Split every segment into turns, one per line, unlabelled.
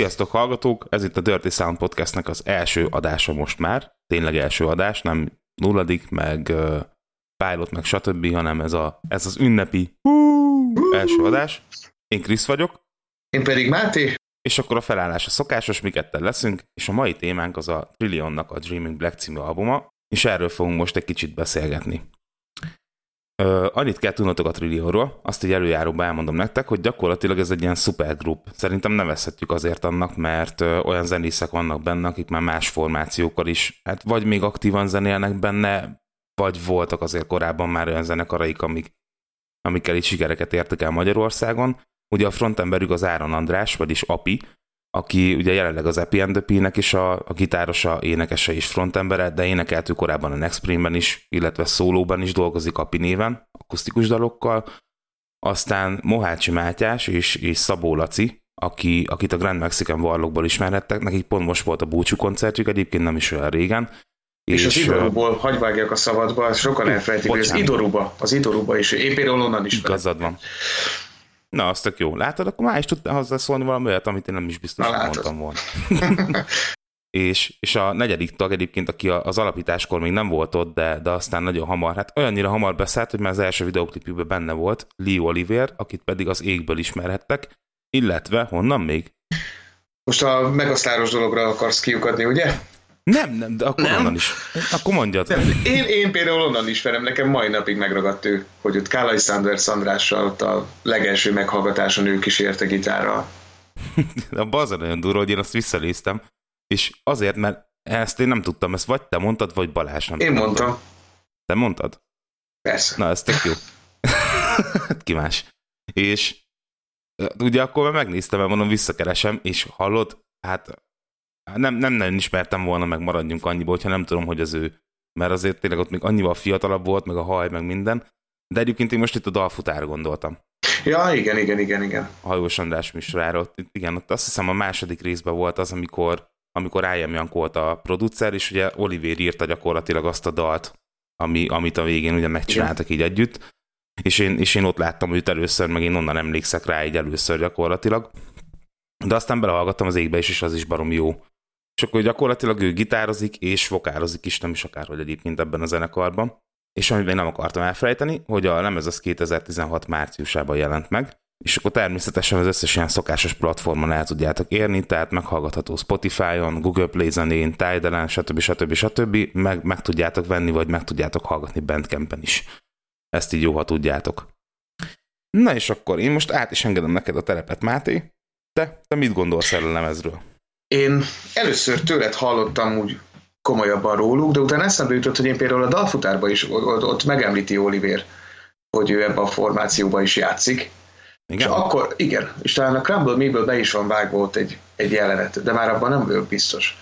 Sziasztok hallgatók, ez itt a Dirty Sound Podcastnek az első adása most már, tényleg első adás, nem nulladik, meg uh, pilot, meg stb., hanem ez, a, ez az ünnepi első adás. Én Krisz vagyok.
Én pedig Máté.
És akkor a felállás a szokásos, mi ketten leszünk, és a mai témánk az a Trillionnak a Dreaming Black című albuma, és erről fogunk most egy kicsit beszélgetni. Uh, annyit kell tudnotok a Trillionról, azt így előjáróban elmondom nektek, hogy gyakorlatilag ez egy ilyen szupergrup. Szerintem nevezhetjük azért annak, mert uh, olyan zenészek vannak benne, akik már más formációkkal is, hát vagy még aktívan zenélnek benne, vagy voltak azért korábban már olyan zenekaraik, amik, amikkel így sikereket értek el Magyarországon. Ugye a frontemberük az Áron András, vagyis Api, aki ugye jelenleg az Epi and nek is a, a gitárosa, énekese és frontembere, de énekeltő korábban a Next ben is, illetve szólóban is dolgozik Api néven, akusztikus dalokkal. Aztán Mohácsi Mátyás és, és Szabó Laci, aki, akit a Grand Mexican Warlockból ismerhettek, nekik pont most volt a búcsú koncertjük, egyébként nem is olyan régen.
És, és az Idoruból, hagyj vágjak a szabadba, sokan elfelejtik, hogy az Idoruba, az Idoruba is, én például onnan is
Igazad van. Na, az tök jó. Látod, akkor már is tudtál hozzászólni valami olyat, amit én nem is biztos, hogy mondtam volna. és, és a negyedik tag egyébként, aki az alapításkor még nem volt ott, de, de aztán nagyon hamar, hát olyannyira hamar beszállt, hogy már az első videoklipjükben benne volt, Lee Oliver, akit pedig az égből ismerhettek, illetve honnan még?
Most a megasztáros dologra akarsz kiukadni, ugye?
Nem, nem, de akkor nem? onnan is. Akkor mondjad. Nem,
én, én például onnan ismerem, nekem mai napig megragadt ő, hogy ott Kálai Sanders Andrással ott a legelső meghallgatáson ők is érte gitárral.
a az nagyon durva, hogy én azt visszaléztem, és azért, mert ezt én nem tudtam, ezt vagy te mondtad, vagy Balázs nem
Én tudtam. mondtam.
Te mondtad?
Persze.
Na, ez tök jó. Ki más. És ugye akkor már megnéztem, mert mondom, visszakeresem, és hallod, hát nem, nem nagyon ismertem volna, meg maradjunk annyiból, hogyha nem tudom, hogy az ő, mert azért tényleg ott még annyival fiatalabb volt, meg a haj, meg minden, de egyébként én most itt a dalfutára gondoltam.
Ja, igen, igen, igen, igen.
A hajós András műsoráról. Igen, ott azt hiszem a második részben volt az, amikor, amikor I.M. Jank volt a producer, és ugye Oliver írta gyakorlatilag azt a dalt, ami, amit a végén ugye megcsináltak igen. így együtt, és én, és én ott láttam őt először, meg én onnan emlékszek rá így először gyakorlatilag. De aztán belehallgattam az égbe is, és az is barom jó. És akkor gyakorlatilag ő gitározik és vokározik is, nem is akárhogy egyébként ebben a zenekarban. És amit még nem akartam elfelejteni, hogy a lemez az 2016 márciusában jelent meg, és akkor természetesen az összes ilyen szokásos platformon el tudjátok érni, tehát meghallgatható Spotify-on, Google Play zenén, Tidal-en, stb. stb. stb. Meg, meg tudjátok venni, vagy meg tudjátok hallgatni Bandcampen is. Ezt így jó, ha tudjátok. Na és akkor én most át is engedem neked a terepet, Máté. Te, te mit gondolsz erről a lemezről?
Én először tőled hallottam úgy komolyabban róluk, de utána eszembe jutott, hogy én például a dalfutárban is ott, ott megemlíti Oliver, hogy ő ebben a formációban is játszik. Igen? És akkor, igen, és talán a Crumble Me-ből be is van vágva ott egy, egy jelenet, de már abban nem vagyok biztos.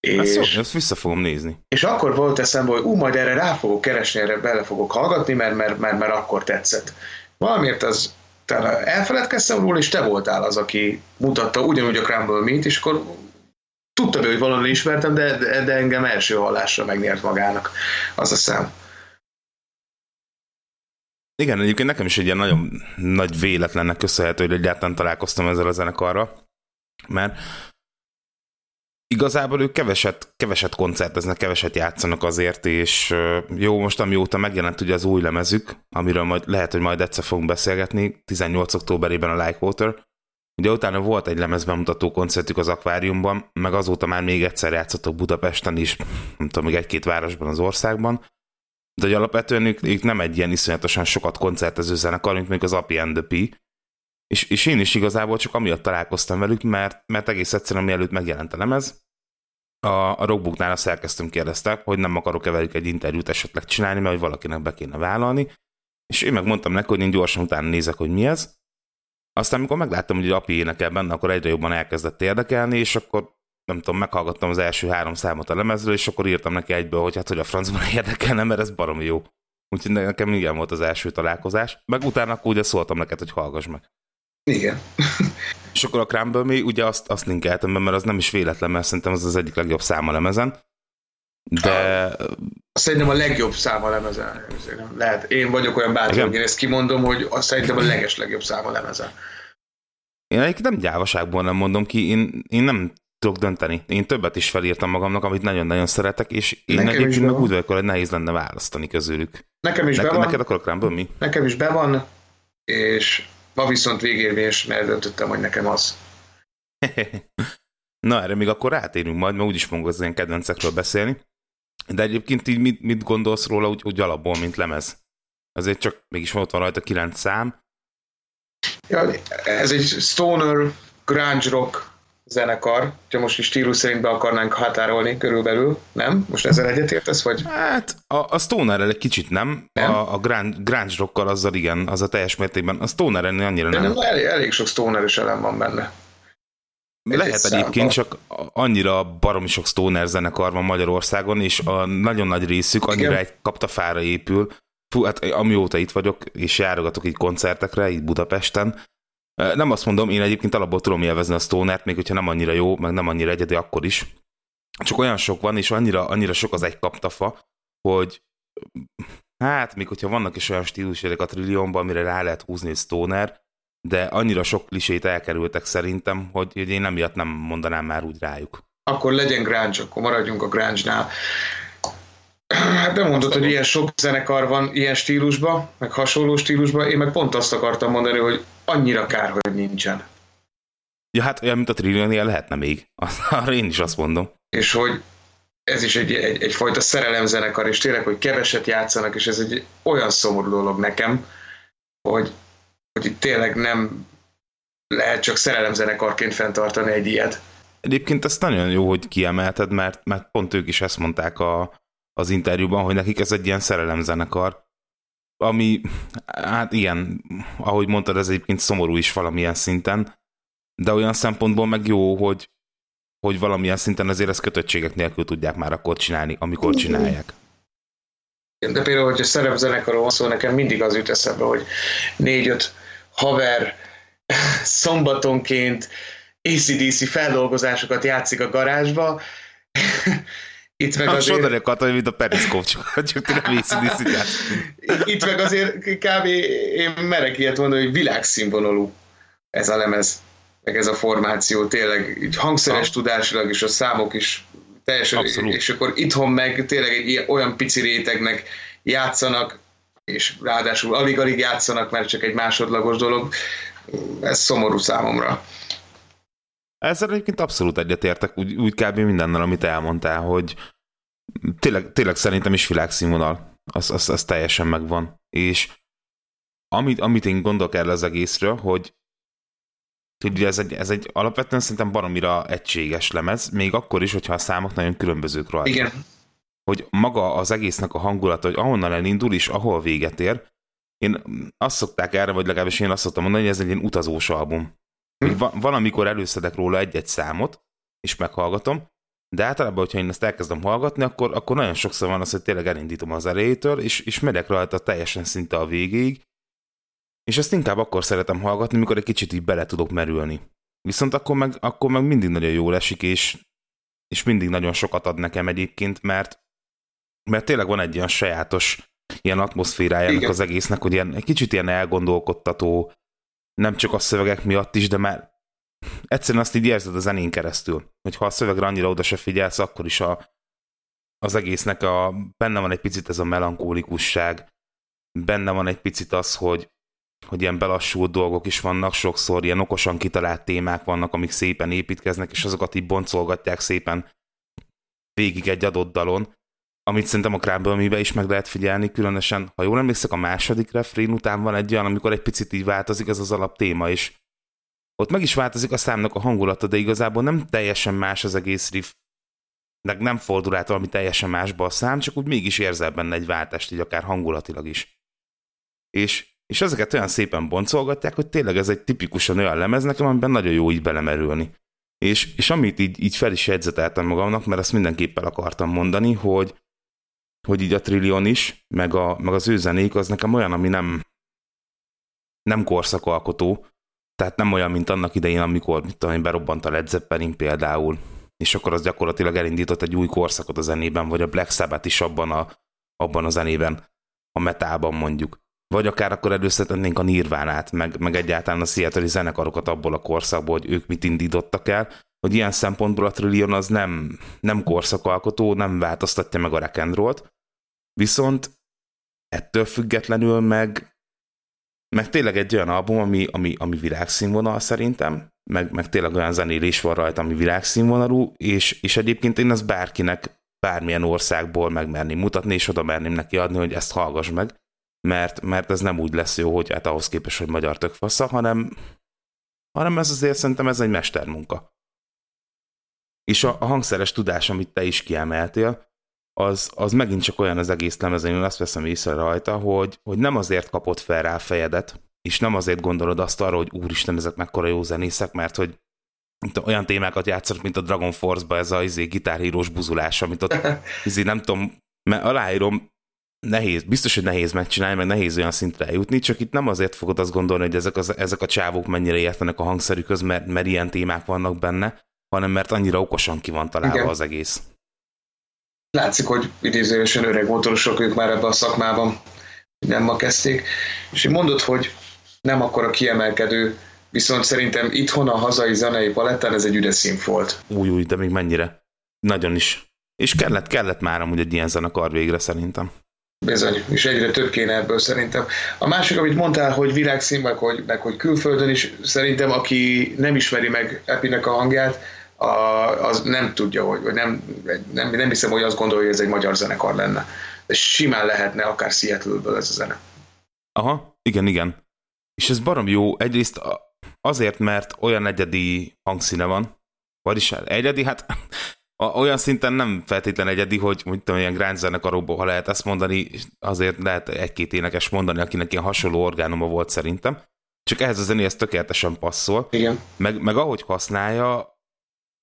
És, ezt, ezt vissza fogom nézni.
És akkor volt eszembe, hogy ú, majd erre rá fogok keresni, erre bele fogok hallgatni, mert, mert, mert, mert akkor tetszett. Valamiért az tehát elfeledkeztem róla, és te voltál az, aki mutatta ugyanúgy a Crumble Meat, és akkor tudtam, hogy valami ismertem, de, de, de engem első hallásra megnyert magának az a szem.
Igen, egyébként nekem is egy ilyen nagyon nagy véletlennek köszönhető, hogy egyáltalán találkoztam ezzel a zenekarral, mert igazából ők keveset, keveset koncerteznek, keveset játszanak azért, és jó, most amióta megjelent ugye az új lemezük, amiről majd, lehet, hogy majd egyszer fogunk beszélgetni, 18. októberében a Like Water, Ugye utána volt egy lemezbemutató koncertük az akváriumban, meg azóta már még egyszer játszottak Budapesten is, nem tudom, még egy-két városban az országban, de hogy alapvetően ők, ők nem egy ilyen iszonyatosan sokat koncertező zenekar, mint még az Api and the P, és, és én is igazából csak amiatt találkoztam velük, mert, mert egész egyszerűen mielőtt megjelent a lemez, a, a Rockbooknál a szerkesztőm kérdezte, hogy nem akarok-e velük egy interjút esetleg csinálni, mert hogy valakinek be kéne vállalni, és én megmondtam neki, hogy én gyorsan utána nézek, hogy mi ez. Aztán, amikor megláttam, hogy api énekel benne, akkor egyre jobban elkezdett érdekelni, és akkor nem tudom, meghallgattam az első három számot a lemezről, és akkor írtam neki egyből, hogy hát, hogy a francban érdekelne, mert ez baromi jó. Úgyhogy nekem igen volt az első találkozás. Meg utána akkor ugye szóltam neked, hogy hallgass meg.
Igen.
És akkor a Crumble ugye azt, azt linkeltem be, mert az nem is véletlen, mert szerintem az az egyik legjobb száma lemezen. De...
Szerintem a legjobb száma lemezen. Lehet, én vagyok olyan bátor, hogy én ezt kimondom, hogy azt szerintem a leges legjobb száma lemezen.
Én egyébként nem gyávaságból nem mondom ki, én, én nem tudok dönteni. Én többet is felírtam magamnak, amit nagyon-nagyon szeretek, és én Nekem egyébként meg úgy vagyok, hogy nehéz lenne választani közülük.
Nekem is ne, be van.
Neked akkor Crumble mi?
Nekem is be van, és ma viszont végérvényes, mert döntöttem, hogy nekem az.
Na, erre még akkor rátérünk majd, mert úgyis fogunk az ilyen kedvencekről beszélni. De egyébként így mit, mit gondolsz róla úgy, úgy alapból, mint lemez? Azért csak mégis ott van rajta kilenc szám.
Ja, ez egy stoner, grunge rock zenekar, ha most is stílus szerint be akarnánk határolni körülbelül, nem? Most ezzel egyetértesz, vagy?
Hát a, a stoner egy kicsit nem, nem? a, a grunge, grunge rockkal azzal igen, az a teljes mértékben. A stoner ennél annyira nem. nem
elég, elég sok stoneres elem van benne.
Lehet egyébként, csak annyira baromi sok stoner zenekar van Magyarországon, és a nagyon nagy részük annyira Igen. egy kaptafára épül. Fú, hát amióta itt vagyok, és járogatok így koncertekre, itt Budapesten, nem azt mondom, én egyébként alapból tudom élvezni a Stonert, még hogyha nem annyira jó, meg nem annyira egyedi, akkor is. Csak olyan sok van, és annyira, annyira sok az egy kaptafa, hogy hát, még hogyha vannak is olyan stílusérek a trilliónban, amire rá lehet húzni, hogy Stoner, de annyira sok klisét elkerültek szerintem, hogy, hogy én emiatt nem mondanám már úgy rájuk.
Akkor legyen grunge, akkor maradjunk a grunge-nál. Hát nem mondod, hogy ilyen sok zenekar van ilyen stílusban, meg hasonló stílusban, én meg pont azt akartam mondani, hogy annyira kár, hogy nincsen.
Ja, hát olyan, mint a Trillionia lehetne még. Arra én is azt mondom.
És hogy ez is egy, egy, egyfajta szerelemzenekar, és tényleg, hogy keveset játszanak, és ez egy olyan szomorú dolog nekem, hogy, hogy itt tényleg nem lehet csak szerelemzenekarként fenntartani egy ilyet.
Egyébként ezt nagyon jó, hogy kiemelted, mert, mert pont ők is ezt mondták a, az interjúban, hogy nekik ez egy ilyen szerelemzenekar, ami, hát igen, ahogy mondtad, ez egyébként szomorú is valamilyen szinten, de olyan szempontból meg jó, hogy, hogy valamilyen szinten azért ezt kötöttségek nélkül tudják már akkor csinálni, amikor csinálják.
De például, hogyha szerepzenekaról van szó, nekem mindig az jut eszembe, hogy négy-öt haver szombatonként ACDC feldolgozásokat játszik a garázsba,
itt meg azért... Sondani akartam, mint a periszkóp, csak, csak nem
Itt meg azért kb. én merek ilyet mondani, hogy világszínvonalú ez a lemez, meg ez a formáció, tényleg így hangszeres ha. tudásilag, és a számok is teljesen, Abszolút. és akkor itthon meg tényleg egy olyan pici rétegnek játszanak, és ráadásul alig-alig játszanak, mert csak egy másodlagos dolog, ez szomorú számomra.
Ezzel egyébként abszolút egyetértek, úgy, úgy kb. mindennel, amit elmondtál, hogy tényleg, tényleg szerintem is világszínvonal. Az, az, az teljesen megvan. És amit, amit én gondolok erre az egészről, hogy hogy ez egy, ez egy alapvetően szerintem baromira egységes lemez, még akkor is, hogyha a számok nagyon különbözők rajta.
Igen.
Hogy maga az egésznek a hangulata, hogy ahonnan elindul és ahol véget ér, én azt szokták erre, vagy legalábbis én azt szoktam mondani, hogy ez egy ilyen utazós album. Hogy va- valamikor előszedek róla egy-egy számot, és meghallgatom, de általában, hogyha én ezt elkezdem hallgatni, akkor, akkor nagyon sokszor van az, hogy tényleg elindítom az elejétől, és, és megyek rajta teljesen szinte a végéig, és ezt inkább akkor szeretem hallgatni, mikor egy kicsit így bele tudok merülni. Viszont akkor meg, akkor meg mindig nagyon jól esik, és, és mindig nagyon sokat ad nekem egyébként, mert, mert tényleg van egy ilyen sajátos ilyen atmoszférájának az egésznek, hogy ilyen, egy kicsit ilyen elgondolkodtató, nem csak a szövegek miatt is, de már egyszerűen azt így érzed a zenén keresztül, hogy ha a szövegre annyira oda se figyelsz, akkor is a, az egésznek a, benne van egy picit ez a melankólikusság, benne van egy picit az, hogy, hogy ilyen belassult dolgok is vannak, sokszor ilyen okosan kitalált témák vannak, amik szépen építkeznek, és azokat így boncolgatják szépen végig egy adott dalon, amit szerintem a Crumble is meg lehet figyelni, különösen, ha jól emlékszek, a második refrén után van egy olyan, amikor egy picit így változik ez az alap téma, és ott meg is változik a számnak a hangulata, de igazából nem teljesen más az egész riff, meg nem fordul át valami teljesen másba a szám, csak úgy mégis érzel benne egy váltást, így akár hangulatilag is. És, és ezeket olyan szépen boncolgatják, hogy tényleg ez egy tipikusan olyan lemez nekem, amiben nagyon jó így belemerülni. És, és amit így, így fel is jegyzeteltem magamnak, mert ezt mindenképpen akartam mondani, hogy, hogy így a Trillion is, meg, a, meg az ő zenék, az nekem olyan, ami nem, nem korszakalkotó, tehát nem olyan, mint annak idején, amikor mit tudom, berobbant a Led Zeppelin például, és akkor az gyakorlatilag elindított egy új korszakot a zenében, vagy a Black Sabbath is abban a, abban a zenében, a metában mondjuk. vagy akár akkor először a Nirvánát, meg, meg egyáltalán a Seattle zenekarokat abból a korszakból, hogy ők mit indítottak el, hogy ilyen szempontból a Trillion az nem, nem korszakalkotó, nem változtatja meg a rock viszont ettől függetlenül meg, meg tényleg egy olyan album, ami, ami, ami világszínvonal szerintem, meg, meg tényleg olyan zenélés van rajta, ami világszínvonalú, és, és egyébként én az bárkinek bármilyen országból megmerni mutatni, és oda merném neki adni, hogy ezt hallgass meg, mert, mert ez nem úgy lesz jó, hogy hát ahhoz képest, hogy magyar fasza, hanem, hanem ez azért szerintem ez egy mestermunka. És a, a hangszeres tudás, amit te is kiemeltél, az, az megint csak olyan az egész lemezen, én azt veszem észre rajta, hogy, hogy nem azért kapott fel rá fejedet, és nem azért gondolod azt arra, hogy úristen, ezek mekkora jó zenészek, mert hogy olyan témákat játszott, mint a Dragon Force-ba ez a izé, gitárhírós buzulás, amit ott izé, nem tudom, mert aláírom, nehéz, biztos, hogy nehéz megcsinálni, meg nehéz olyan szintre eljutni, csak itt nem azért fogod azt gondolni, hogy ezek, az, ezek a csávók mennyire értenek a hangszerükhöz, mert, mert ilyen témák vannak benne, hanem mert annyira okosan ki van találva Igen. az egész.
Látszik, hogy idézőesen öreg motorosok ők már ebben a szakmában nem ma kezdték, és mondod, hogy nem akkor a kiemelkedő, viszont szerintem itthon a hazai zenei palettán ez egy üdes színfolt.
Új, új, de még mennyire? Nagyon is. És kellett, kellett már amúgy egy ilyen zenekar végre szerintem.
Bizony, és egyre több kéne ebből szerintem. A másik, amit mondtál, hogy világszín, meg hogy, meg hogy külföldön is, szerintem aki nem ismeri meg Epinek a hangját, a, az nem tudja, hogy, vagy nem, nem, nem hiszem, hogy azt gondolja, hogy ez egy magyar zenekar lenne. De simán lehetne akár Seattle-ből ez a zene.
Aha, igen, igen. És ez barom jó, egyrészt azért, mert olyan egyedi hangszíne van, vagyis egyedi, hát olyan szinten nem feltétlen egyedi, hogy mondjuk tudom, ilyen Grand zenekarokból, ha lehet ezt mondani, azért lehet egy-két énekes mondani, akinek ilyen hasonló orgánuma volt szerintem. Csak ehhez a zenéhez tökéletesen passzol.
Igen.
Meg, meg ahogy használja,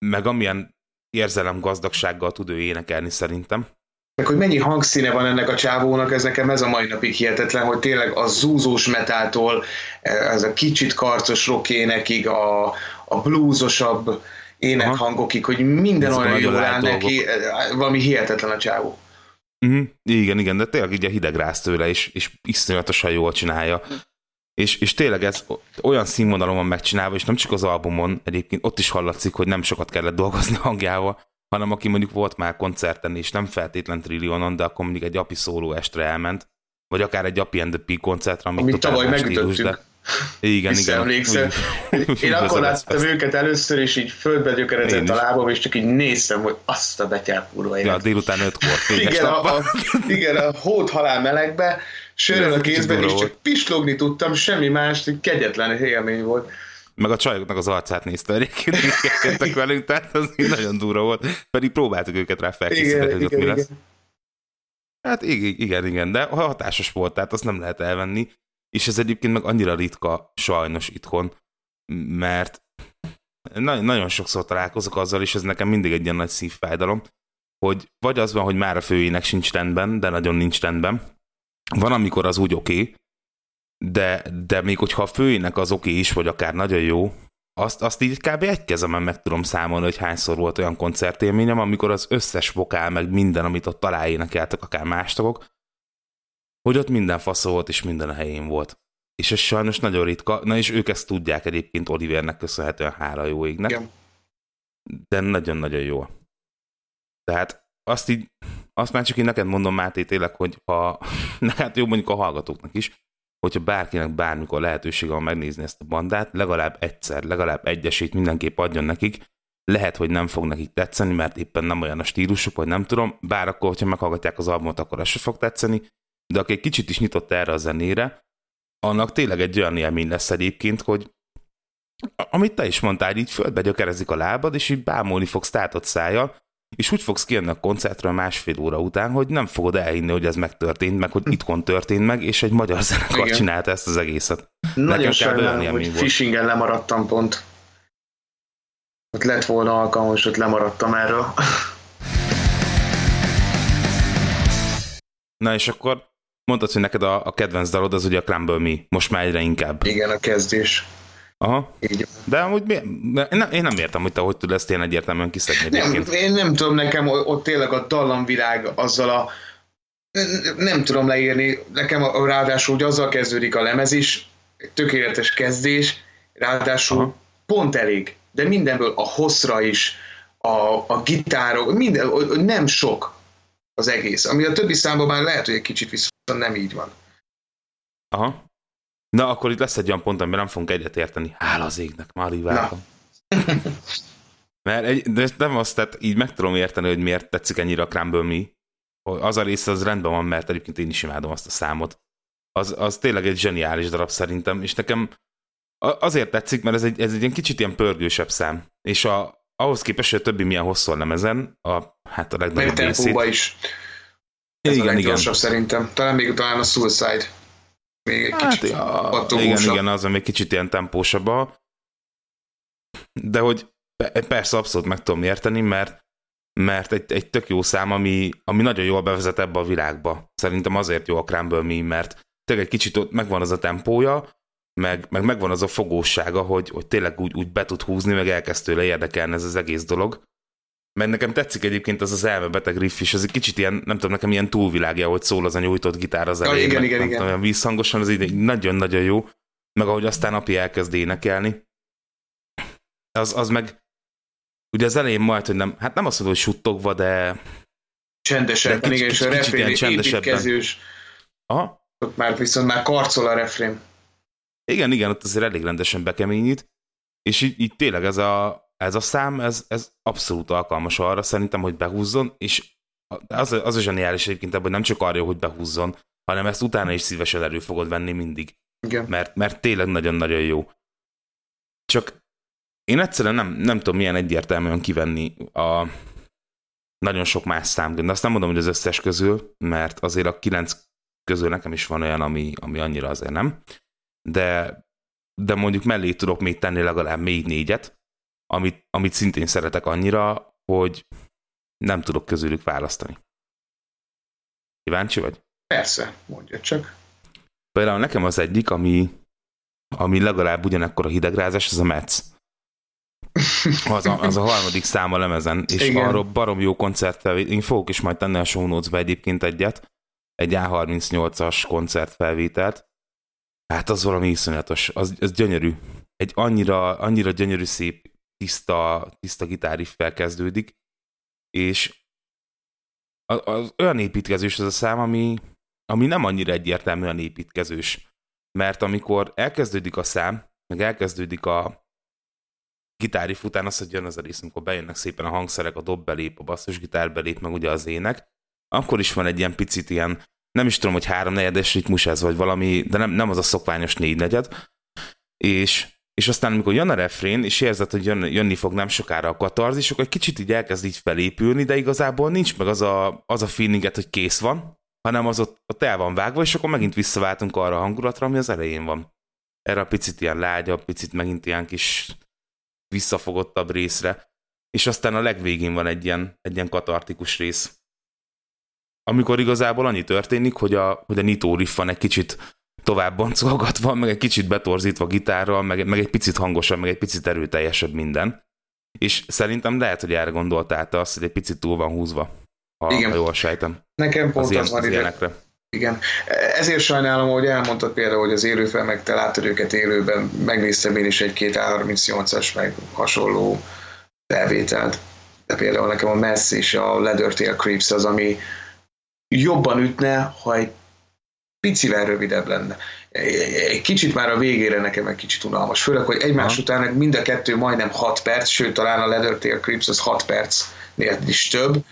meg amilyen érzelem gazdagsággal tud ő énekelni szerintem.
Meg hogy mennyi hangszíne van ennek a csávónak, ez nekem ez a mai napig hihetetlen, hogy tényleg a zúzós metától, ez a kicsit karcos rock énekig, a, a bluesosabb énekhangokig, hogy minden Ezek olyan jól áll neki, valami hihetetlen a csávó.
Uh-huh. Igen, igen, de tényleg így a hideg rász tőle, és, és iszonyatosan jól csinálja. És, és tényleg ez olyan színvonalon van megcsinálva, és nem csak az albumon, egyébként ott is hallatszik, hogy nem sokat kellett dolgozni hangjával, hanem aki mondjuk volt már koncerten, és nem feltétlen trillionon, de akkor mondjuk egy api szóló estre elment, vagy akár egy api and the Peak koncertre,
amit, amit tavaly megütöttük. De...
Igen, igen.
Emlékszem. Én akkor láttam őket először, és így földbe gyökeredzett a lábam, és csak így néztem, hogy azt a betyár kurva
Ja, délután ötkor.
Igen, a, a, igen, a hót halál melegbe, sörrel a kézben, és csak pislogni tudtam, semmi más, egy kegyetlen élmény volt.
Meg a csajoknak az arcát nézte egyébként, jöttek velünk, tehát az nagyon durva volt. Pedig próbáltuk őket rá felkészíteni, hogy ott mi lesz. Igen. Hát igen, igen, igen, de hatásos volt, tehát azt nem lehet elvenni. És ez egyébként meg annyira ritka sajnos itthon, mert nagyon, nagyon sokszor találkozok azzal, és ez nekem mindig egy ilyen nagy szívfájdalom, hogy vagy az van, hogy már a főének sincs rendben, de nagyon nincs rendben. Van, amikor az úgy oké, okay, de, de még hogyha a főének az oké okay is, vagy akár nagyon jó, azt, azt így kb. egy kezemen meg tudom számolni, hogy hányszor volt olyan koncertélményem, amikor az összes vokál, meg minden, amit ott találénekeltek, akár más tagok, hogy ott minden fasz volt, és minden a helyén volt. És ez sajnos nagyon ritka, na és ők ezt tudják egyébként Olivernek köszönhetően hála jó égnek. Igen. De nagyon-nagyon jó. Tehát azt így, azt már csak én neked mondom, Máté, tényleg, hogy ha, hát jó mondjuk a hallgatóknak is, hogyha bárkinek bármikor lehetősége van megnézni ezt a bandát, legalább egyszer, legalább egyesít mindenképp adjon nekik, lehet, hogy nem fog nekik tetszeni, mert éppen nem olyan a stílusuk, vagy nem tudom, bár akkor, hogyha meghallgatják az albumot, akkor ez se fog tetszeni, de aki egy kicsit is nyitott erre a zenére, annak tényleg egy olyan élmény lesz egyébként, hogy amit te is mondtál, így földbe gyökerezik a lábad, és így bámulni fogsz tátott szájjal, és úgy fogsz kijönni a koncertről másfél óra után, hogy nem fogod elhinni, hogy ez megtörtént, meg hogy itthon történt meg, és egy magyar zenekar Igen. csinálta ezt az egészet.
Nagyon sajnálom, hogy Fishingen lemaradtam pont. Ott lett volna alkalmas, ott lemaradtam erről.
Na és akkor Mondtad, hogy neked a, a kedvenc dalod az ugye a Crumble Me, most már egyre inkább.
Igen, a kezdés.
Aha. Így. De amúgy mi, nem, én nem értem, hogy te hogy tud ezt ilyen egyértelműen kiszedni
nem, Én nem tudom, nekem ott tényleg a dallamvilág azzal a nem tudom leírni, nekem a, ráadásul hogy azzal kezdődik a lemez is, tökéletes kezdés, ráadásul Aha. pont elég, de mindenből a hosszra is, a, a gitárok, minden, nem sok az egész. Ami a többi számban már lehet, hogy egy kicsit viszont nem így van.
Aha. Na, akkor itt lesz egy olyan pont, amiben nem fogunk egyet érteni. Hála az égnek, már így Mert egy, de nem azt, tehát így meg tudom érteni, hogy miért tetszik ennyire a Crumble Me. Az a része az rendben van, mert egyébként én is imádom azt a számot. Az, az tényleg egy zseniális darab szerintem, és nekem azért tetszik, mert ez egy, ez egy ilyen kicsit ilyen pörgősebb szám. És a, ahhoz képest, hogy a többi milyen hosszú a lemezen, a, hát a legnagyobb
Meg részét. is. Ez igen, a igen. szerintem. Talán még talán a Suicide. Még egy hát, kicsit
ja, Igen, igen, az még kicsit ilyen tempósabb. De hogy persze abszolút meg tudom érteni, mert mert egy, egy tök jó szám, ami, ami nagyon jól bevezet ebbe a világba. Szerintem azért jó a Crumble Me, mert tényleg egy kicsit ott megvan az a tempója, meg, meg megvan az a fogósága, hogy, hogy tényleg úgy, úgy be tud húzni, meg elkezd tőle érdekelni ez az egész dolog. Mert nekem tetszik egyébként az az elmebeteg riff is, az egy kicsit ilyen, nem tudom, nekem ilyen túlvilágja, hogy szól az a nyújtott gitár az elején.
igen, igen, igen.
Olyan vízhangosan, az így nagyon-nagyon jó. Meg ahogy aztán api elkezd énekelni. Az, az meg, ugye az elején majd, hogy nem, hát nem azt mondom, hogy suttogva, de...
Csendesebben, igen, és a refrén építkezős. Aha. Ott már viszont már karcol a refrén.
Igen, igen, ott azért elég rendesen bekeményít, és így, így tényleg ez a, ez a szám, ez, ez abszolút alkalmas arra szerintem, hogy behúzzon, és az, az a zseniális egyébként hogy nem csak arra, hogy behúzzon, hanem ezt utána is szívesen elő fogod venni mindig.
Igen.
Mert, mert tényleg nagyon-nagyon jó. Csak én egyszerűen nem, nem tudom milyen egyértelműen kivenni a nagyon sok más szám, de azt nem mondom, hogy az összes közül, mert azért a kilenc közül nekem is van olyan, ami, ami annyira azért nem de, de mondjuk mellé tudok még tenni legalább még négyet, amit, amit szintén szeretek annyira, hogy nem tudok közülük választani. Kíváncsi vagy?
Persze, mondja csak.
Például nekem az egyik, ami, ami legalább ugyanekkor a hidegrázás, az a Metz. Az a, az a harmadik száma lemezen, és Igen. arról barom jó koncertfelvétel. Én fogok is majd tenni a show notes egyébként egyet, egy A38-as koncertfelvételt, Hát az valami iszonyatos, az, az gyönyörű. Egy annyira, annyira gyönyörű, szép, tiszta, tiszta gitárriffel kezdődik, és az, az olyan építkezős az a szám, ami, ami nem annyira egyértelműen építkezős. Mert amikor elkezdődik a szám, meg elkezdődik a gitári után az, hogy jön az a rész, amikor bejönnek szépen a hangszerek, a dob belép, a basszusgitár belép, meg ugye az ének, akkor is van egy ilyen picit ilyen nem is tudom, hogy háromnegyedes ritmus ez, vagy valami, de nem, nem az a szokványos négynegyed. És, és aztán, amikor jön a refrén, és érzed, hogy jön, jönni fog nem sokára a katarzis, akkor egy kicsit így elkezd így felépülni, de igazából nincs meg az a, az a feelinget, hogy kész van, hanem az ott, ott el van vágva, és akkor megint visszaváltunk arra a hangulatra, ami az elején van. Erre a picit ilyen lágyabb, picit megint ilyen kis visszafogottabb részre. És aztán a legvégén van egy ilyen, egy ilyen katartikus rész amikor igazából annyi történik, hogy a, hogy a Nito riff van egy kicsit tovább boncolgatva, meg egy kicsit betorzítva gitárral, meg, meg egy picit hangosabb, meg egy picit erőteljesebb minden. És szerintem lehet, hogy erre gondoltál te azt, hogy egy picit túl van húzva, ha, Igen. ha jól sejtem.
Nekem pont az, az van ide. Igen. Ezért sajnálom, hogy elmondtad például, hogy az élőfel, meg te láttad őket élőben, megnéztem én is egy-két A38-as, meg hasonló felvételt. De például nekem a Mess és a Leathertail Creeps az, ami, jobban ütne, ha egy picivel rövidebb lenne. Egy kicsit már a végére nekem egy kicsit unalmas. Főleg, hogy egymás Aha. után mind a kettő majdnem 6 perc, sőt talán a Leathertail Crips az 6 percnél is több.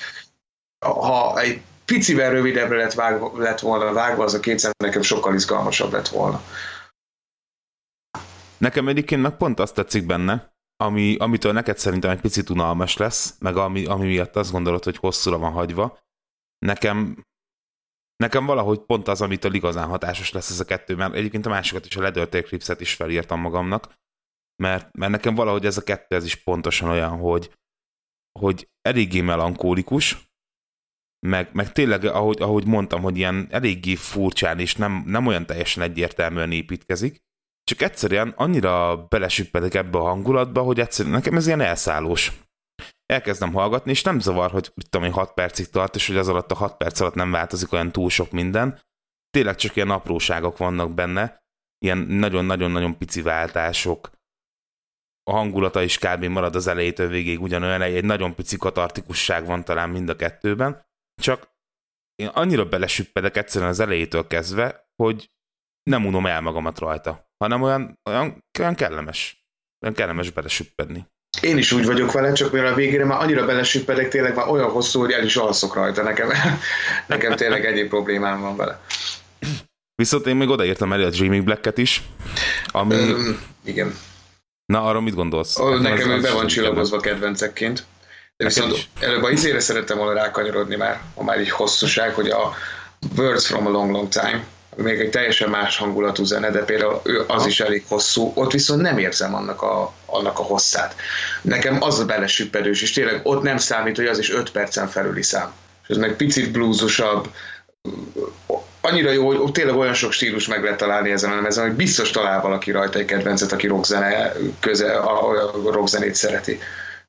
Ha egy picivel rövidebbre lett, vágva, lett volna vágva, az a kétszer nekem sokkal izgalmasabb lett volna.
Nekem egyébként meg pont azt tetszik benne, ami, amitől neked szerintem egy picit unalmas lesz, meg ami, ami miatt azt gondolod, hogy hosszúra van hagyva, nekem nekem valahogy pont az, amitől igazán hatásos lesz ez a kettő, mert egyébként a másikat is, a Leather Clipset is felírtam magamnak, mert, mert nekem valahogy ez a kettő ez is pontosan olyan, hogy, hogy eléggé melankólikus, meg, meg tényleg, ahogy, ahogy mondtam, hogy ilyen eléggé furcsán és nem, nem olyan teljesen egyértelműen építkezik, csak egyszerűen annyira belesüppedik ebbe a hangulatba, hogy egyszerűen nekem ez ilyen elszállós. Elkezdem hallgatni, és nem zavar, hogy tudom én 6 percig tart, és hogy az alatt a 6 perc alatt nem változik olyan túl sok minden. Tényleg csak ilyen apróságok vannak benne, ilyen nagyon-nagyon-nagyon pici váltások, a hangulata is kb. marad az elejétől végig ugyanolyan, egy nagyon pici katartikusság van talán mind a kettőben, csak én annyira belesüppedek egyszerűen az elejétől kezdve, hogy nem unom el magamat rajta, hanem olyan, olyan, olyan kellemes, olyan kellemes belesüppedni.
Én is úgy vagyok vele, csak mivel a végére már annyira belesüppedek, tényleg már olyan hosszú, hogy el is alszok rajta nekem. nekem tényleg egyéb problémám van vele.
Viszont én még odaírtam elő a Dreaming Black-et is, ami...
Öm, igen.
Na, arra mit gondolsz?
Oh, nekem ő be van csillagozva kedvencekként. De viszont előbb a izére szerettem volna rákanyarodni már, ha már így hosszúság, hogy a Words from a Long Long Time, még egy teljesen más hangulatú zene, de például az is elég hosszú, ott viszont nem érzem annak a, annak a hosszát. Nekem az a belesüppedős, és tényleg ott nem számít, hogy az is 5 percen felüli szám. És ez meg picit bluesosabb, annyira jó, hogy tényleg olyan sok stílus meg lehet találni ezen a lemezen, hogy biztos talál valaki rajta egy kedvencet, aki rockzene, köze, a, a rockzenét szereti.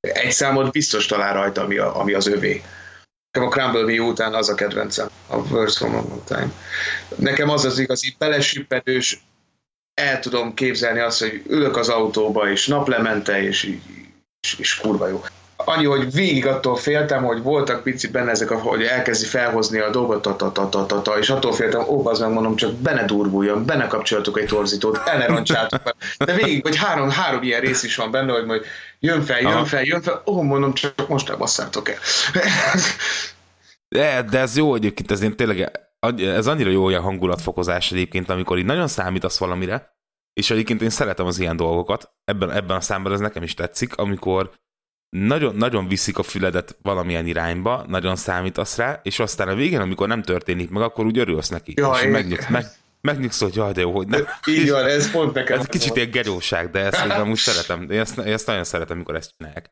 Egy számot biztos talál rajta, ami, a, ami az övé. Nekem a Crumble után az a kedvencem, a Words from a Time. Nekem az az igazi belesüppedős, el tudom képzelni azt, hogy ülök az autóba, és naplemente, és, és, és kurva jó annyi, hogy végig attól féltem, hogy voltak picit benne ezek, hogy elkezdi felhozni a dolgot, ta, ta, ta, ta, ta, ta, és attól féltem, ó, az meg mondom, csak benne durvuljon, benne kapcsolatok egy torzítót, el ne roncsátok De végig, hogy három, három ilyen rész is van benne, hogy majd jön fel, jön fel, jön fel, ó, mondom, csak most elbasszátok el.
De, de ez jó egyébként, ez tényleg, ez annyira jó olyan hangulatfokozás egyébként, amikor így nagyon számítasz valamire, és egyébként én szeretem az ilyen dolgokat, ebben, ebben a számban ez nekem is tetszik, amikor nagyon, nagyon viszik a füledet valamilyen irányba, nagyon számítasz rá, és aztán a végén, amikor nem történik meg, akkor úgy örülsz neki.
Jaj,
és megnyugsz, meg, megnyugsz, hogy jaj, de jó, hogy nem.
Így van, ez pont neked.
Ez kicsit ilyen geróság, de ezt én úgy szeretem. Én ezt, én ezt nagyon szeretem, amikor ezt csinálják.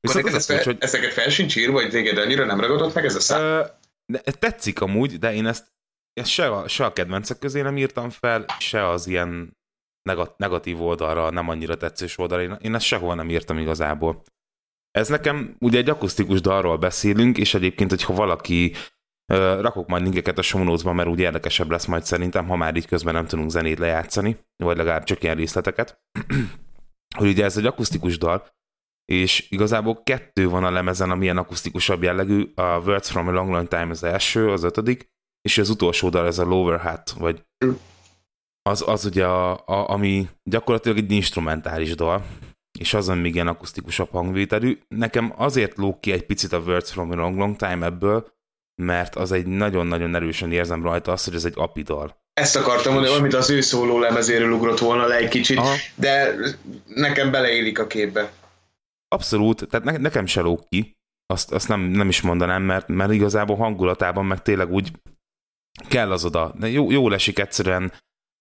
Viszont az fel, hogy... Ezeket fel sincs írva, hogy téged annyira nem ragadott meg ez a szám? Ö,
de, tetszik amúgy, de én ezt, ezt se, a, se a kedvencek közé nem írtam fel, se az ilyen negatív oldalra, nem annyira tetszős oldalra. Én, én ezt sehol nem írtam igazából. Ez nekem ugye egy akusztikus dalról beszélünk, és egyébként, hogyha valaki Uh, rakok majd linkeket a show mert úgy érdekesebb lesz majd szerintem, ha már így közben nem tudunk zenét lejátszani, vagy legalább csak ilyen részleteket. hogy ugye ez egy akusztikus dal, és igazából kettő van a lemezen, ami ilyen akusztikusabb jellegű, a Words from a Long Long Time az első, az ötödik, és az utolsó dal ez a Lower Hat, vagy az, az ugye, a, a, ami gyakorlatilag egy instrumentális dal, és azon még ilyen akusztikusabb hangvételű. Nekem azért lók ki egy picit a Words from a Long Long Time ebből, mert az egy nagyon-nagyon erősen érzem rajta azt, hogy ez egy apidal.
Ezt akartam mondani, amit az ő szóló lemezéről ugrott volna le egy kicsit, Aha. de nekem beleélik a képbe.
Abszolút, tehát ne, nekem se lók ki, azt, azt nem, nem is mondanám, mert, mert igazából hangulatában meg tényleg úgy kell az oda. De jó, jól esik egyszerűen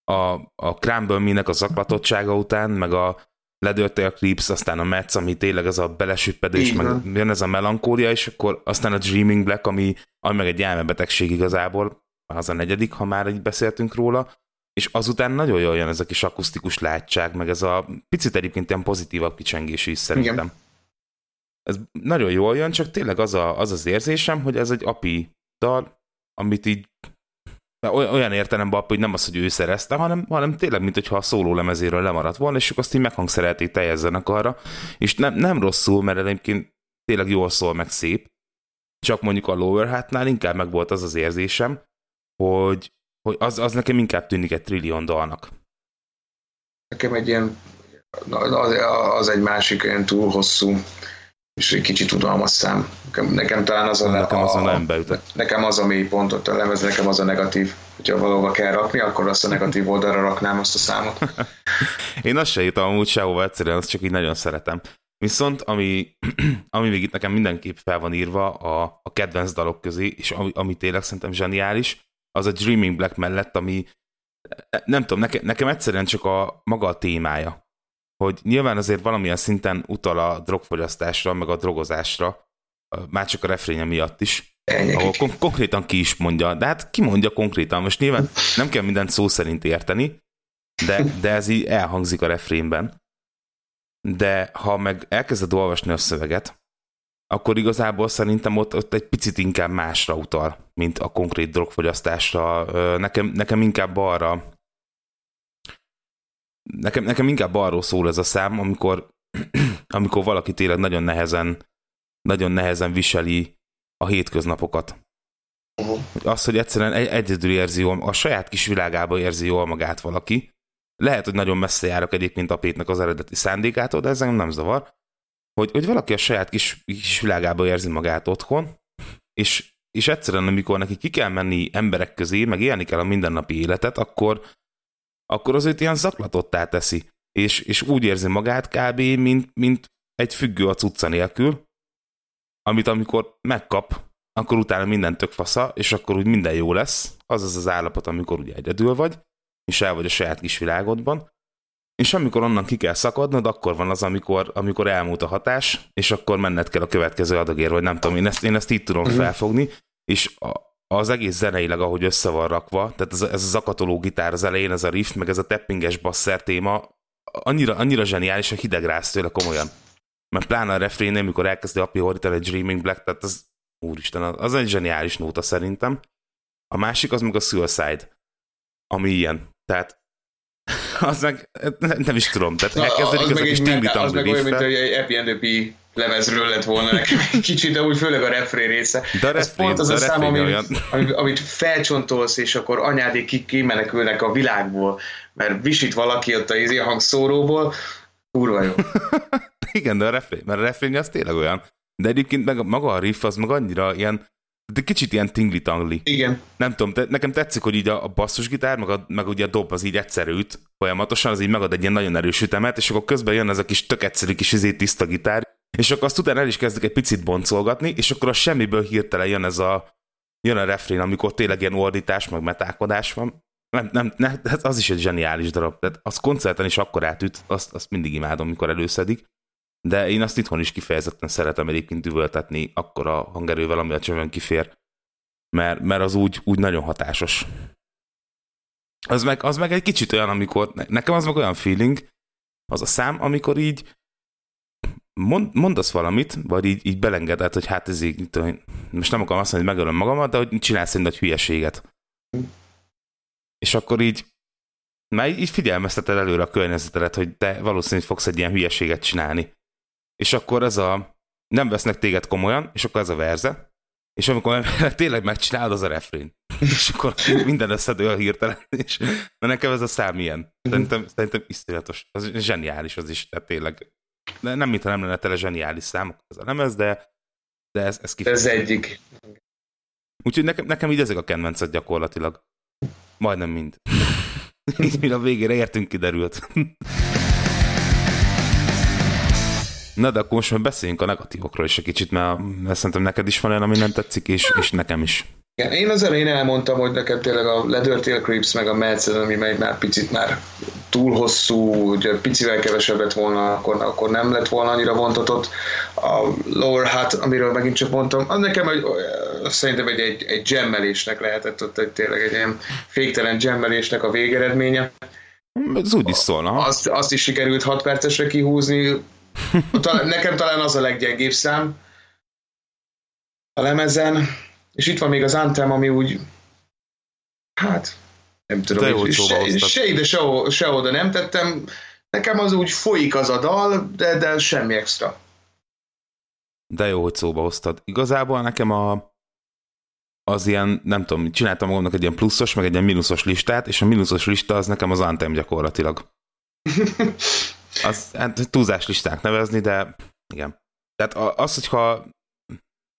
a, a Crumble minek a zaklatottsága után, meg a, ledöltél a Clips, aztán a Metz, ami tényleg ez a belesüppedés, meg jön ez a melankólia, és akkor aztán a Dreaming Black, ami, ami meg egy elmebetegség igazából, az a negyedik, ha már így beszéltünk róla, és azután nagyon jól jön ez a kis akusztikus látság, meg ez a picit egyébként ilyen pozitívabb kicsengés is szerintem. Igen. Ez nagyon jól jön, csak tényleg az, a, az az érzésem, hogy ez egy api dal, amit így olyan értelemben, hogy nem az, hogy ő szerezte, hanem, hanem tényleg, mint hogyha a szóló lemezéről lemaradt volna, és azt így meghangszerelték teljes arra, és nem, nem rosszul, mert egyébként tényleg jól szól, meg szép, csak mondjuk a Lower Hatnál inkább meg volt az az érzésem, hogy, hogy az, az nekem inkább tűnik egy trillion dalnak.
Nekem egy ilyen, az, az egy másik olyan túl hosszú és egy kicsit unalmas szám. Nekem, nekem talán az a,
nekem
az
a, nem beütött.
Nekem az a mély pontot a lemez, nekem az a negatív. Hogyha valóba kell rakni, akkor azt a negatív oldalra raknám azt a számot.
Én azt se írtam amúgy sehova, egyszerűen azt csak így nagyon szeretem. Viszont ami, ami még itt nekem mindenképp fel van írva a, a kedvenc dalok közé, és ami, ami tényleg szerintem zseniális, az a Dreaming Black mellett, ami nem tudom, nekem, nekem egyszerűen csak a maga a témája hogy nyilván azért valamilyen szinten utal a drogfogyasztásra, meg a drogozásra, már csak a refrénye miatt is, ahol kon- konkrétan ki is mondja, de hát ki mondja konkrétan, most nyilván nem kell mindent szó szerint érteni, de, de ez így elhangzik a refrénben. De ha meg elkezded olvasni a szöveget, akkor igazából szerintem ott, ott egy picit inkább másra utal, mint a konkrét drogfogyasztásra. Nekem, nekem inkább arra nekem, nekem inkább arról szól ez a szám, amikor, amikor valaki tényleg nagyon nehezen, nagyon nehezen viseli a hétköznapokat. Uh-huh. Az, hogy egyszerűen egyedül érzi jól, a saját kis világába érzi jól magát valaki. Lehet, hogy nagyon messze járok egyébként a Pétnek az eredeti szándékától, de ez nem zavar hogy, hogy valaki a saját kis, kis világába érzi magát otthon, és, és egyszerűen, amikor neki ki kell menni emberek közé, meg élni kell a mindennapi életet, akkor, akkor az őt ilyen zaklatottá teszi, és, és úgy érzi magát kb., mint, mint egy függő a cucca nélkül, amit amikor megkap, akkor utána minden tök fasza, és akkor úgy minden jó lesz, az az az állapot, amikor ugye egyedül vagy, és el vagy a saját kis világodban, és amikor onnan ki kell szakadnod, akkor van az, amikor, amikor elmúlt a hatás, és akkor menned kell a következő adagért, vagy nem tudom, én ezt, én ezt így tudom uh-huh. felfogni, és a, az egész zeneileg, ahogy össze van rakva, tehát ez, ez a zakatoló gitár az elején, ez a riff, meg ez a tappinges basszer téma, annyira, annyira zseniális, hogy hidegrász tőle komolyan. Mert pláne a refrénnél, amikor elkezdi Api Horitel egy Dreaming Black, tehát az, úristen, az egy zseniális nóta szerintem. A másik az meg a Suicide, ami ilyen. Tehát az meg nem is tudom, tehát Na, elkezdenik az, az a kis tingli
Az meg olyan, mint egy Happy and lemezről lett volna nekem egy kicsit, de úgy főleg a refré része.
De refrén, Ez pont az a, a szám, amit, olyan...
amit felcsontolsz, és akkor anyádék kimenekülnek a világból, mert visít valaki ott a izé hangszóróból, kurva jó.
Igen, de a refrén, mert a refrén az tényleg olyan. De egyébként meg maga a riff az meg annyira ilyen de kicsit ilyen tingli-tangli.
Igen.
Nem tudom, te, nekem tetszik, hogy így a, a basszusgitár, meg, a, meg ugye a dob az így egyszerű üt folyamatosan, az így megad egy ilyen nagyon erős ütemet, és akkor közben jön ez a kis tök egyszerű kis izé tiszta gitár, és akkor azt utána el is kezdek egy picit boncolgatni, és akkor a semmiből hirtelen jön ez a jön a refrén, amikor tényleg ilyen ordítás, meg metálkodás van. Nem, nem, ne, hát az is egy zseniális darab. Tehát az koncerten is akkor átüt, azt, azt mindig imádom, mikor előszedik de én azt itthon is kifejezetten szeretem egyébként üvöltetni akkor a hangerővel, ami a csövön kifér, mert, mert az úgy, úgy nagyon hatásos. Az meg, az meg egy kicsit olyan, amikor, nekem az meg olyan feeling, az a szám, amikor így mond, mondasz valamit, vagy így, így belengedett, hogy hát ez így, most nem akarom azt mondani, hogy megölöm magamat, de hogy csinálsz egy nagy hülyeséget. És akkor így már így figyelmezteted előre a környezetedet, hogy te valószínűleg fogsz egy ilyen hülyeséget csinálni és akkor ez a nem vesznek téged komolyan, és akkor ez a verze, és amikor tényleg megcsinálod, az a refrén. és akkor minden összedől hirtelen, és mert nekem ez a szám ilyen. Szerintem, szerintem iszonyatos, az zseniális az is, tehát tényleg. De nem, mintha nem lenne tele zseniális számok az a lemez, de, de ez, ez
kifejezetten. Ez egyik.
Úgyhogy nekem, nekem így ezek a kedvencek gyakorlatilag. Majdnem mind. így mi a végére értünk, kiderült. Na, de akkor most már beszéljünk a negatívokról is egy kicsit, mert szerintem neked is van olyan, ami nem tetszik, és, és nekem is.
Igen, én az elején elmondtam, hogy neked tényleg a Leather Tail Creeps meg a Madsen, ami megy már picit már túl hosszú, ugye picivel kevesebbet volna, akkor, akkor nem lett volna annyira vontatott. A Lower Hat, amiről megint csak mondtam, az nekem egy, szerintem egy, egy, egy gemmelésnek lehetett ott egy, tényleg egy ilyen féktelen gemmelésnek a végeredménye.
Ez úgy is szólna.
Azt, azt is sikerült 6 percesre kihúzni, talán, nekem talán az a leggyengébb szám a lemezen, és itt van még az Anthem, ami úgy hát nem tudom, hogy se, se ide, se, se oda nem tettem. Nekem az úgy folyik az a dal, de, de semmi extra.
De jó, hogy szóba hoztad. Igazából nekem a az ilyen, nem tudom, csináltam magamnak egy ilyen pluszos, meg egy ilyen mínuszos listát, és a mínuszos lista az nekem az Anthem gyakorlatilag. Az hát, túlzás listák nevezni, de igen. Tehát az, hogyha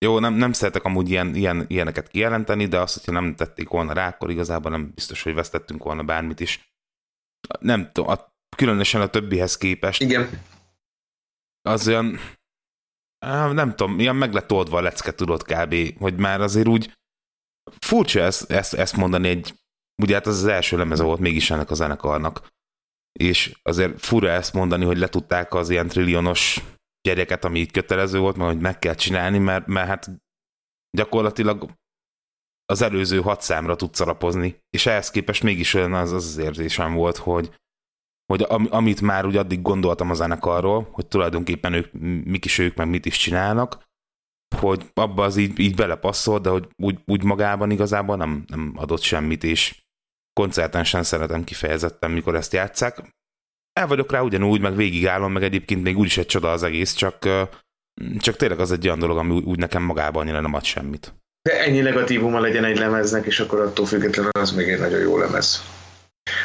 jó, nem, nem szeretek amúgy ilyen, ilyen, ilyeneket kijelenteni, de azt, hogyha nem tették volna rá, akkor igazából nem biztos, hogy vesztettünk volna bármit is. Nem tudom, a, különösen a többihez képest.
Igen.
Az olyan, nem tudom, ilyen meg lett oldva a lecke, tudod kb. Hogy már azért úgy furcsa ezt, ezt, ezt mondani egy, ugye hát az az első lemez volt mégis ennek a zenekarnak és azért fura ezt mondani, hogy letudták az ilyen trillionos gyereket, ami így kötelező volt, mert hogy meg kell csinálni, mert, mert hát gyakorlatilag az előző hat számra tudsz alapozni, és ehhez képest mégis olyan az az, az érzésem volt, hogy, hogy am, amit már úgy addig gondoltam a zenekarról, hogy tulajdonképpen ők, mik is ők, meg mit is csinálnak, hogy abba az így, így belepasszol, de hogy úgy, úgy magában igazából nem, nem adott semmit, és koncerten sem szeretem kifejezetten, mikor ezt játszák. El vagyok rá ugyanúgy, meg végigállom, meg egyébként még úgyis egy csoda az egész, csak, csak tényleg az egy olyan dolog, ami úgy nekem magában annyira nem ad semmit.
De ennyi negatívuma legyen egy lemeznek, és akkor attól függetlenül az még egy nagyon jó lemez.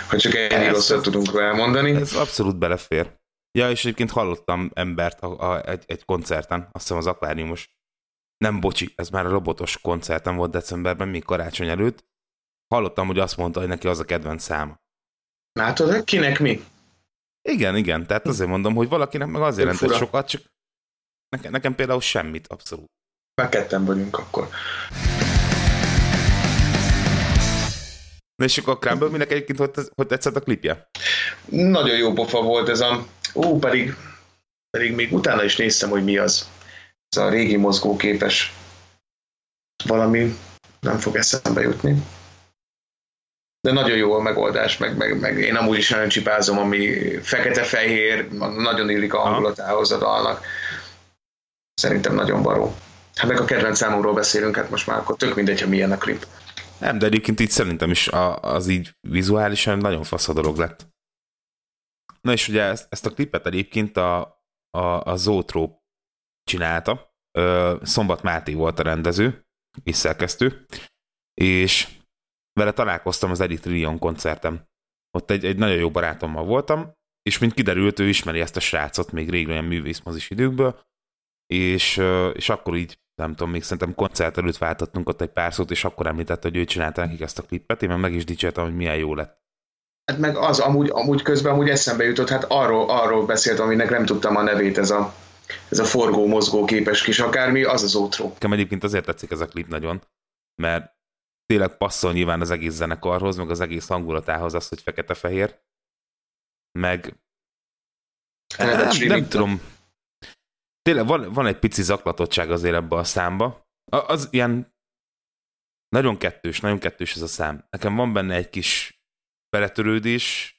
Ha csak ennyi ez, rosszat tudunk elmondani.
Ez abszolút belefér. Ja, és egyébként hallottam embert a, a, egy, egy koncerten, azt hiszem az akváriumos, nem bocsi, ez már a robotos koncerten volt decemberben, még karácsony előtt. Hallottam, hogy azt mondta, hogy neki az a kedvenc száma.
Látod, kinek mi?
Igen, igen, tehát azért mondom, hogy valakinek meg azért jelentett sokat, csak nekem, nekem például semmit, abszolút.
Már ketten vagyunk akkor.
Na és akkor Crumble minek egyébként hogy, hogy tetszett a klipje?
Nagyon jó pofa volt ez a... Ó, pedig, pedig még utána is néztem, hogy mi az. Ez a régi mozgóképes valami nem fog eszembe jutni. De nagyon jó a megoldás, meg, meg, meg én amúgy is nagyon csipázom, ami fekete-fehér, nagyon illik a hangulatához a dalnak. Szerintem nagyon baró. Hát meg a kedvenc számomról beszélünk, hát most már akkor tök mindegy, hogy milyen a klip.
Nem, de egyébként itt szerintem is a, az így vizuálisan nagyon fasz a dolog lett. Na és ugye ezt, ezt a klipet egyébként a, a, a Zotrop csinálta. Szombat Máté volt a rendező és szerkesztő, és vele találkoztam az Edith Rion koncertem. Ott egy, egy nagyon jó barátommal voltam, és mint kiderült, ő ismeri ezt a srácot még régen olyan művészmozis időkből, és, és akkor így nem tudom, még szerintem koncert előtt váltottunk ott egy pár szót, és akkor említette, hogy ő csinálta nekik ezt a klippet, én meg, meg is dicsértem, hogy milyen jó lett.
Hát meg az, amúgy, amúgy közben amúgy eszembe jutott, hát arról, arról beszéltem, aminek nem tudtam a nevét, ez a, ez a forgó, mozgó képes kis akármi, az az ótró.
Nekem egyébként azért tetszik ez a klip nagyon, mert tényleg passzol nyilván az egész zenekarhoz, meg az egész hangulatához az, hogy fekete-fehér, meg nem, nem tudom, tényleg van, van egy pici zaklatottság azért ebbe a számba. Az ilyen nagyon kettős, nagyon kettős ez a szám. Nekem van benne egy kis beletörődés,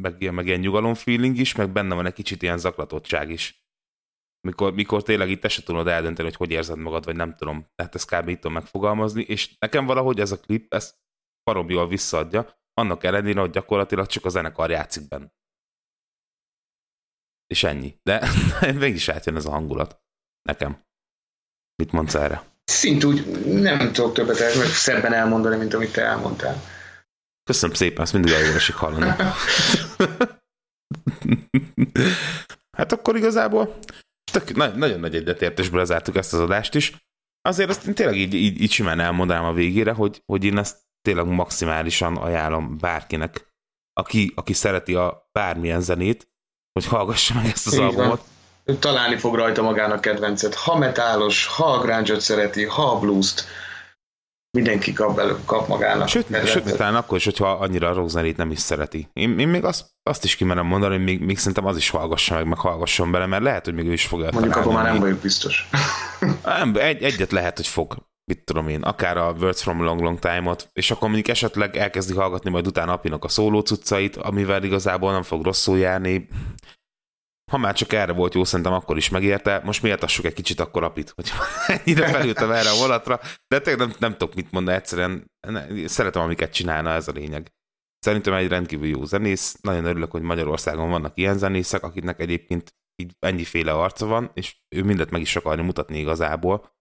meg ilyen, meg ilyen nyugalom feeling is, meg benne van egy kicsit ilyen zaklatottság is. Mikor, mikor tényleg itt te se tudod eldönteni, hogy hogy érzed magad, vagy nem tudom. Tehát ezt kb. így tudom megfogalmazni, és nekem valahogy ez a klip, ezt parom jól visszaadja, annak ellenére, hogy gyakorlatilag csak a zenekar játszik benne és ennyi. De mégis átjön ez a hangulat. Nekem. Mit mondsz erre?
Szint úgy nem tudok többet el, szebben elmondani, mint amit te elmondtál.
Köszönöm szépen, ezt mindig elég esik hallani. hát akkor igazából tök, na, nagyon nagy egyetértésből lezártuk ezt az adást is. Azért azt én tényleg így, így, így simán elmondanám a végére, hogy, hogy én ezt tényleg maximálisan ajánlom bárkinek, aki, aki szereti a bármilyen zenét, hogy hallgassa meg ezt az Igen. albumot.
Találni fog rajta magának kedvencet. Ha metálos, ha a grunge szereti, ha a blues-t, mindenki kap, belő, kap magának.
Sőt, sőt, talán akkor is, hogyha annyira a rockzenét nem is szereti. Én, én még azt, azt is kimerem mondani, hogy még, még szerintem az is hallgassa meg, meg hallgasson bele, mert lehet, hogy még ő is fogja
Mondjuk akkor már nem vagyok biztos.
nem, egy, egyet lehet, hogy fog mit tudom én, akár a Words from Long Long Time-ot, és akkor mondjuk esetleg elkezdi hallgatni majd utána apinak a szóló cuccait, amivel igazából nem fog rosszul járni. Ha már csak erre volt jó, szerintem akkor is megérte. Most méltassuk egy kicsit akkor apit, hogy ennyire felültem erre a vonatra, de tényleg nem, nem tudok mit mondani, egyszerűen szeretem, amiket csinálna, ez a lényeg. Szerintem egy rendkívül jó zenész, nagyon örülök, hogy Magyarországon vannak ilyen zenészek, akiknek egyébként így ennyiféle arca van, és ő mindent meg is akarja mutatni igazából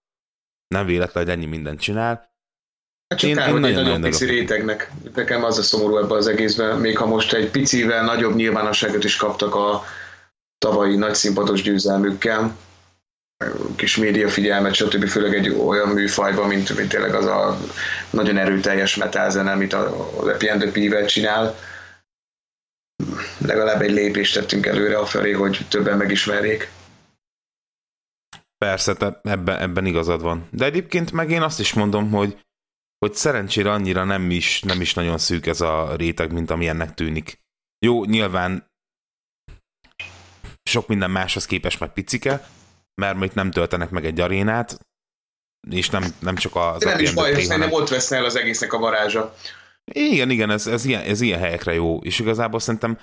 nem véletlen, hogy ennyi mindent csinál.
Hát csak én, kár, én hogy nagyon, egy nagyon pici rétegnek. Nekem az a szomorú ebben az egészben, még ha most egy picivel nagyobb nyilvánosságot is kaptak a tavalyi nagy színpados győzelmükkel, kis média figyelmet, stb. főleg egy olyan műfajban, mint, mint tényleg az a nagyon erőteljes metálzene, amit a Lepi and csinál. Legalább egy lépést tettünk előre a felé, hogy többen megismerjék.
Persze, te ebben, ebben igazad van. De egyébként meg én azt is mondom, hogy, hogy szerencsére annyira nem is, nem is nagyon szűk ez a réteg, mint ami ennek tűnik. Jó, nyilván sok minden máshoz képes meg picike, mert még nem töltenek meg egy arénát, és nem, nem csak az...
De nem is baj, hanem... nem ott veszne el az egésznek a varázsa.
Igen, igen, ez, ez, ilyen, ez ilyen helyekre jó, és igazából szerintem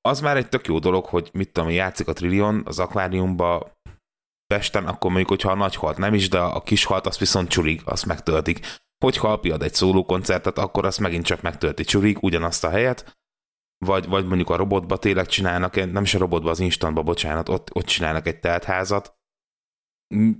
az már egy tök jó dolog, hogy mit tudom, játszik a Trillion az akváriumba, Pesten, akkor mondjuk, hogyha a nagy halt nem is, de a kis halt azt viszont csurig, azt megtöltik. Hogyha alpiad egy szólókoncertet, akkor azt megint csak megtölti csurig, ugyanazt a helyet, vagy, vagy mondjuk a robotba tényleg csinálnak, nem is a robotba, az instantba, bocsánat, ott, ott csinálnak egy teltházat.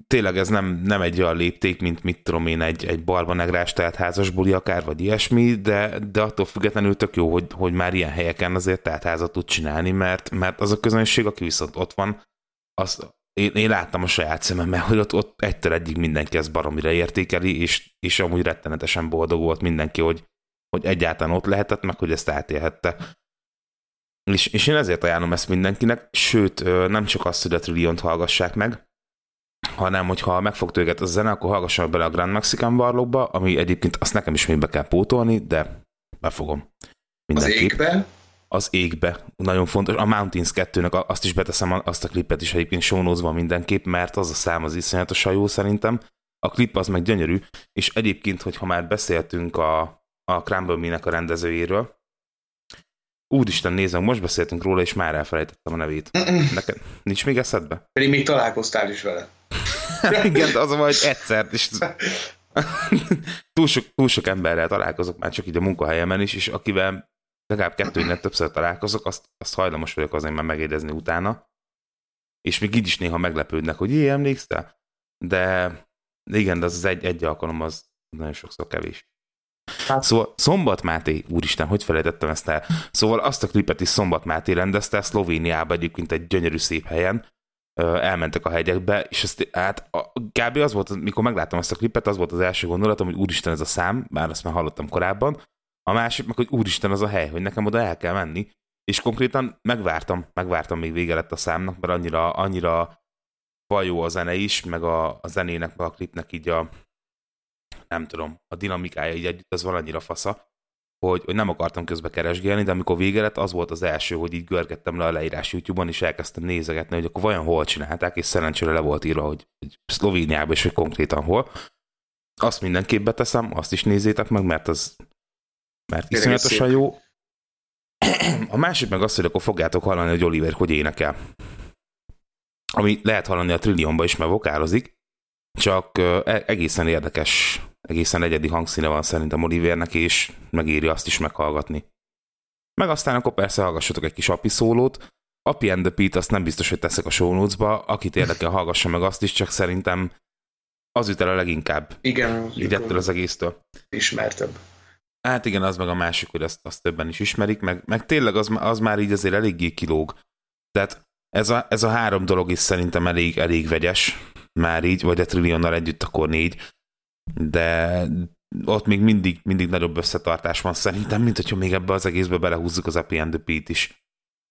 Tényleg ez nem, nem egy olyan lépték, mint mit tudom én, egy, egy barbanegrás teltházas buli akár, vagy ilyesmi, de, de attól függetlenül tök jó, hogy, hogy már ilyen helyeken azért teltházat tud csinálni, mert, mert az a közönség, aki viszont ott van, az, én, én láttam a saját szememmel, hogy ott, ott egytől egyik mindenki ezt baromira értékeli, és, és amúgy rettenetesen boldog volt mindenki, hogy, hogy egyáltalán ott lehetett, meg hogy ezt átélhette. És, és én ezért ajánlom ezt mindenkinek, sőt, nem csak azt, hogy a Trilliont hallgassák meg, hanem hogyha megfog őket a zene, akkor hallgassanak bele a Grand Mexican Barlóba, ami egyébként azt nekem is még be kell pótolni, de befogom.
Mindenképp. Az égbe?
Az égbe. Nagyon fontos. A Mountains 2-nek azt is beteszem, azt a klipet is egyébként show mindenképp, mert az a szám az iszonyatosan jó szerintem. A klip az meg gyönyörű, és egyébként, hogyha már beszéltünk a, a Crumble a rendezőjéről, Úristen, nézem, most beszéltünk róla, és már elfelejtettem a nevét. Neked nincs még eszedbe?
Pedig még találkoztál is vele.
Igen, az a hogy egyszer, és túl, sok, túl sok emberrel találkozok már csak így a munkahelyemen is, és akivel legalább kettőnél többször találkozok, azt, azt hajlamos vagyok azért már megérdezni utána. És még így is néha meglepődnek, hogy ilyen emlékszel? De igen, de az, az egy, egy alkalom az nagyon sokszor kevés. Hát. Szóval Szombat Máté, úristen, hogy felejtettem ezt el? Szóval azt a klipet is Szombat Máté rendezte, Szlovéniába egyébként egy gyönyörű szép helyen, elmentek a hegyekbe, és ezt, hát a, kb. az volt, mikor megláttam ezt a klipet, az volt az első gondolatom, hogy úristen ez a szám, bár azt már hallottam korábban, a másik meg, hogy úristen az a hely, hogy nekem oda el kell menni, és konkrétan megvártam, megvártam, még vége lett a számnak, mert annyira, annyira vajó a zene is, meg a, a zenének, meg a klipnek így a, nem tudom, a dinamikája így együtt, az van annyira fasza, hogy, hogy nem akartam közbe keresgélni, de amikor vége lett, az volt az első, hogy így görgettem le a leírás YouTube-on, és elkezdtem nézegetni, hogy akkor vajon hol csinálták, és szerencsére le volt írva, hogy, hogy Szlovéniában, és hogy konkrétan hol. Azt mindenképp beteszem, azt is nézzétek meg, mert az mert iszonyatosan jó. A másik meg az, hogy akkor fogjátok hallani, hogy Oliver hogy énekel. Ami lehet hallani a Trillionba is, mert vokálozik, csak e- egészen érdekes, egészen egyedi hangszíne van szerintem Olivernek, és megéri azt is meghallgatni. Meg aztán akkor persze hallgassatok egy kis api szólót. Api and the Pete azt nem biztos, hogy teszek a show notes-ba. Akit érdekel, hallgassa meg azt is, csak szerintem az üt el a leginkább.
Igen.
Így ettől az egésztől.
Ismertebb.
Hát igen, az meg a másik, hogy azt, azt többen is ismerik, meg, meg tényleg az, az már így azért eléggé kilóg. Tehát ez a, ez a három dolog is szerintem elég, elég vegyes, már így, vagy a Trillionnal együtt akkor négy, de ott még mindig, mindig nagyobb összetartás van szerintem, mint hogyha még ebbe az egészbe belehúzzuk az Happy and the Pete is.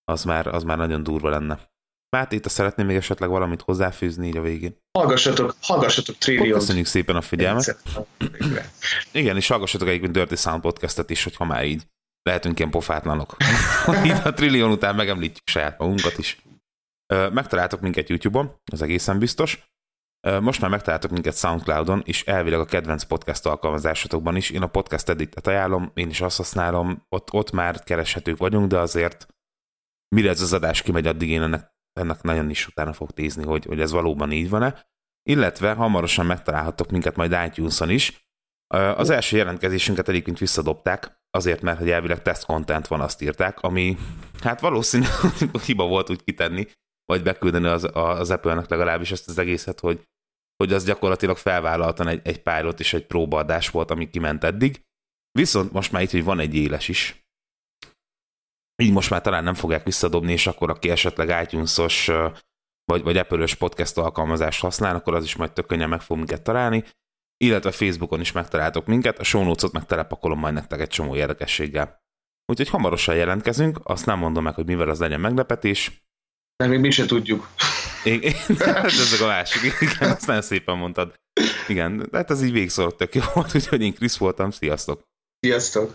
Az már, az már nagyon durva lenne. Máté, te szeretném még esetleg valamit hozzáfűzni így a végén?
Hallgassatok, hallgassatok Trillion.
Köszönjük szépen a figyelmet. Igen, és hallgassatok egyébként Dirty Sound podcastet is, hogyha már így lehetünk ilyen pofátlanok. így a Trillion után megemlítjük saját magunkat is. Megtaláltok minket YouTube-on, az egészen biztos. Most már megtaláltok minket Soundcloudon, és elvileg a kedvenc podcast alkalmazásotokban is. Én a podcast editet ajánlom, én is azt használom, ott, ott már kereshetők vagyunk, de azért mire ez az adás kimegy, addig én ennek, ennek nagyon is utána fog tézni, hogy, hogy ez valóban így van-e. Illetve hamarosan megtalálhatok minket majd iTunes-on is. Az első jelentkezésünket egyébként visszadobták, azért, mert hogy elvileg test content van, azt írták, ami hát valószínű, hogy hiba volt úgy kitenni, vagy beküldeni az, az Apple-nek legalábbis ezt az egészet, hogy hogy az gyakorlatilag felvállaltan egy, egy pilot és egy próbaadás volt, ami kiment eddig. Viszont most már itt, hogy van egy éles is. Így most már talán nem fogják visszadobni, és akkor aki esetleg itunes vagy, vagy apple podcast alkalmazást használ, akkor az is majd tök könnyen meg fog minket találni. Illetve Facebookon is megtaláltok minket, a show notes-ot meg telepakolom majd nektek egy csomó érdekességgel. Úgyhogy hamarosan jelentkezünk, azt nem mondom meg, hogy mivel az legyen meglepetés.
Mert még mi se tudjuk.
Igen, hát ez a másik, igen, azt nagyon szépen mondtad. Igen, de hát ez így végszor tök jó volt, úgyhogy én Krisz voltam, sziasztok!
Sziasztok!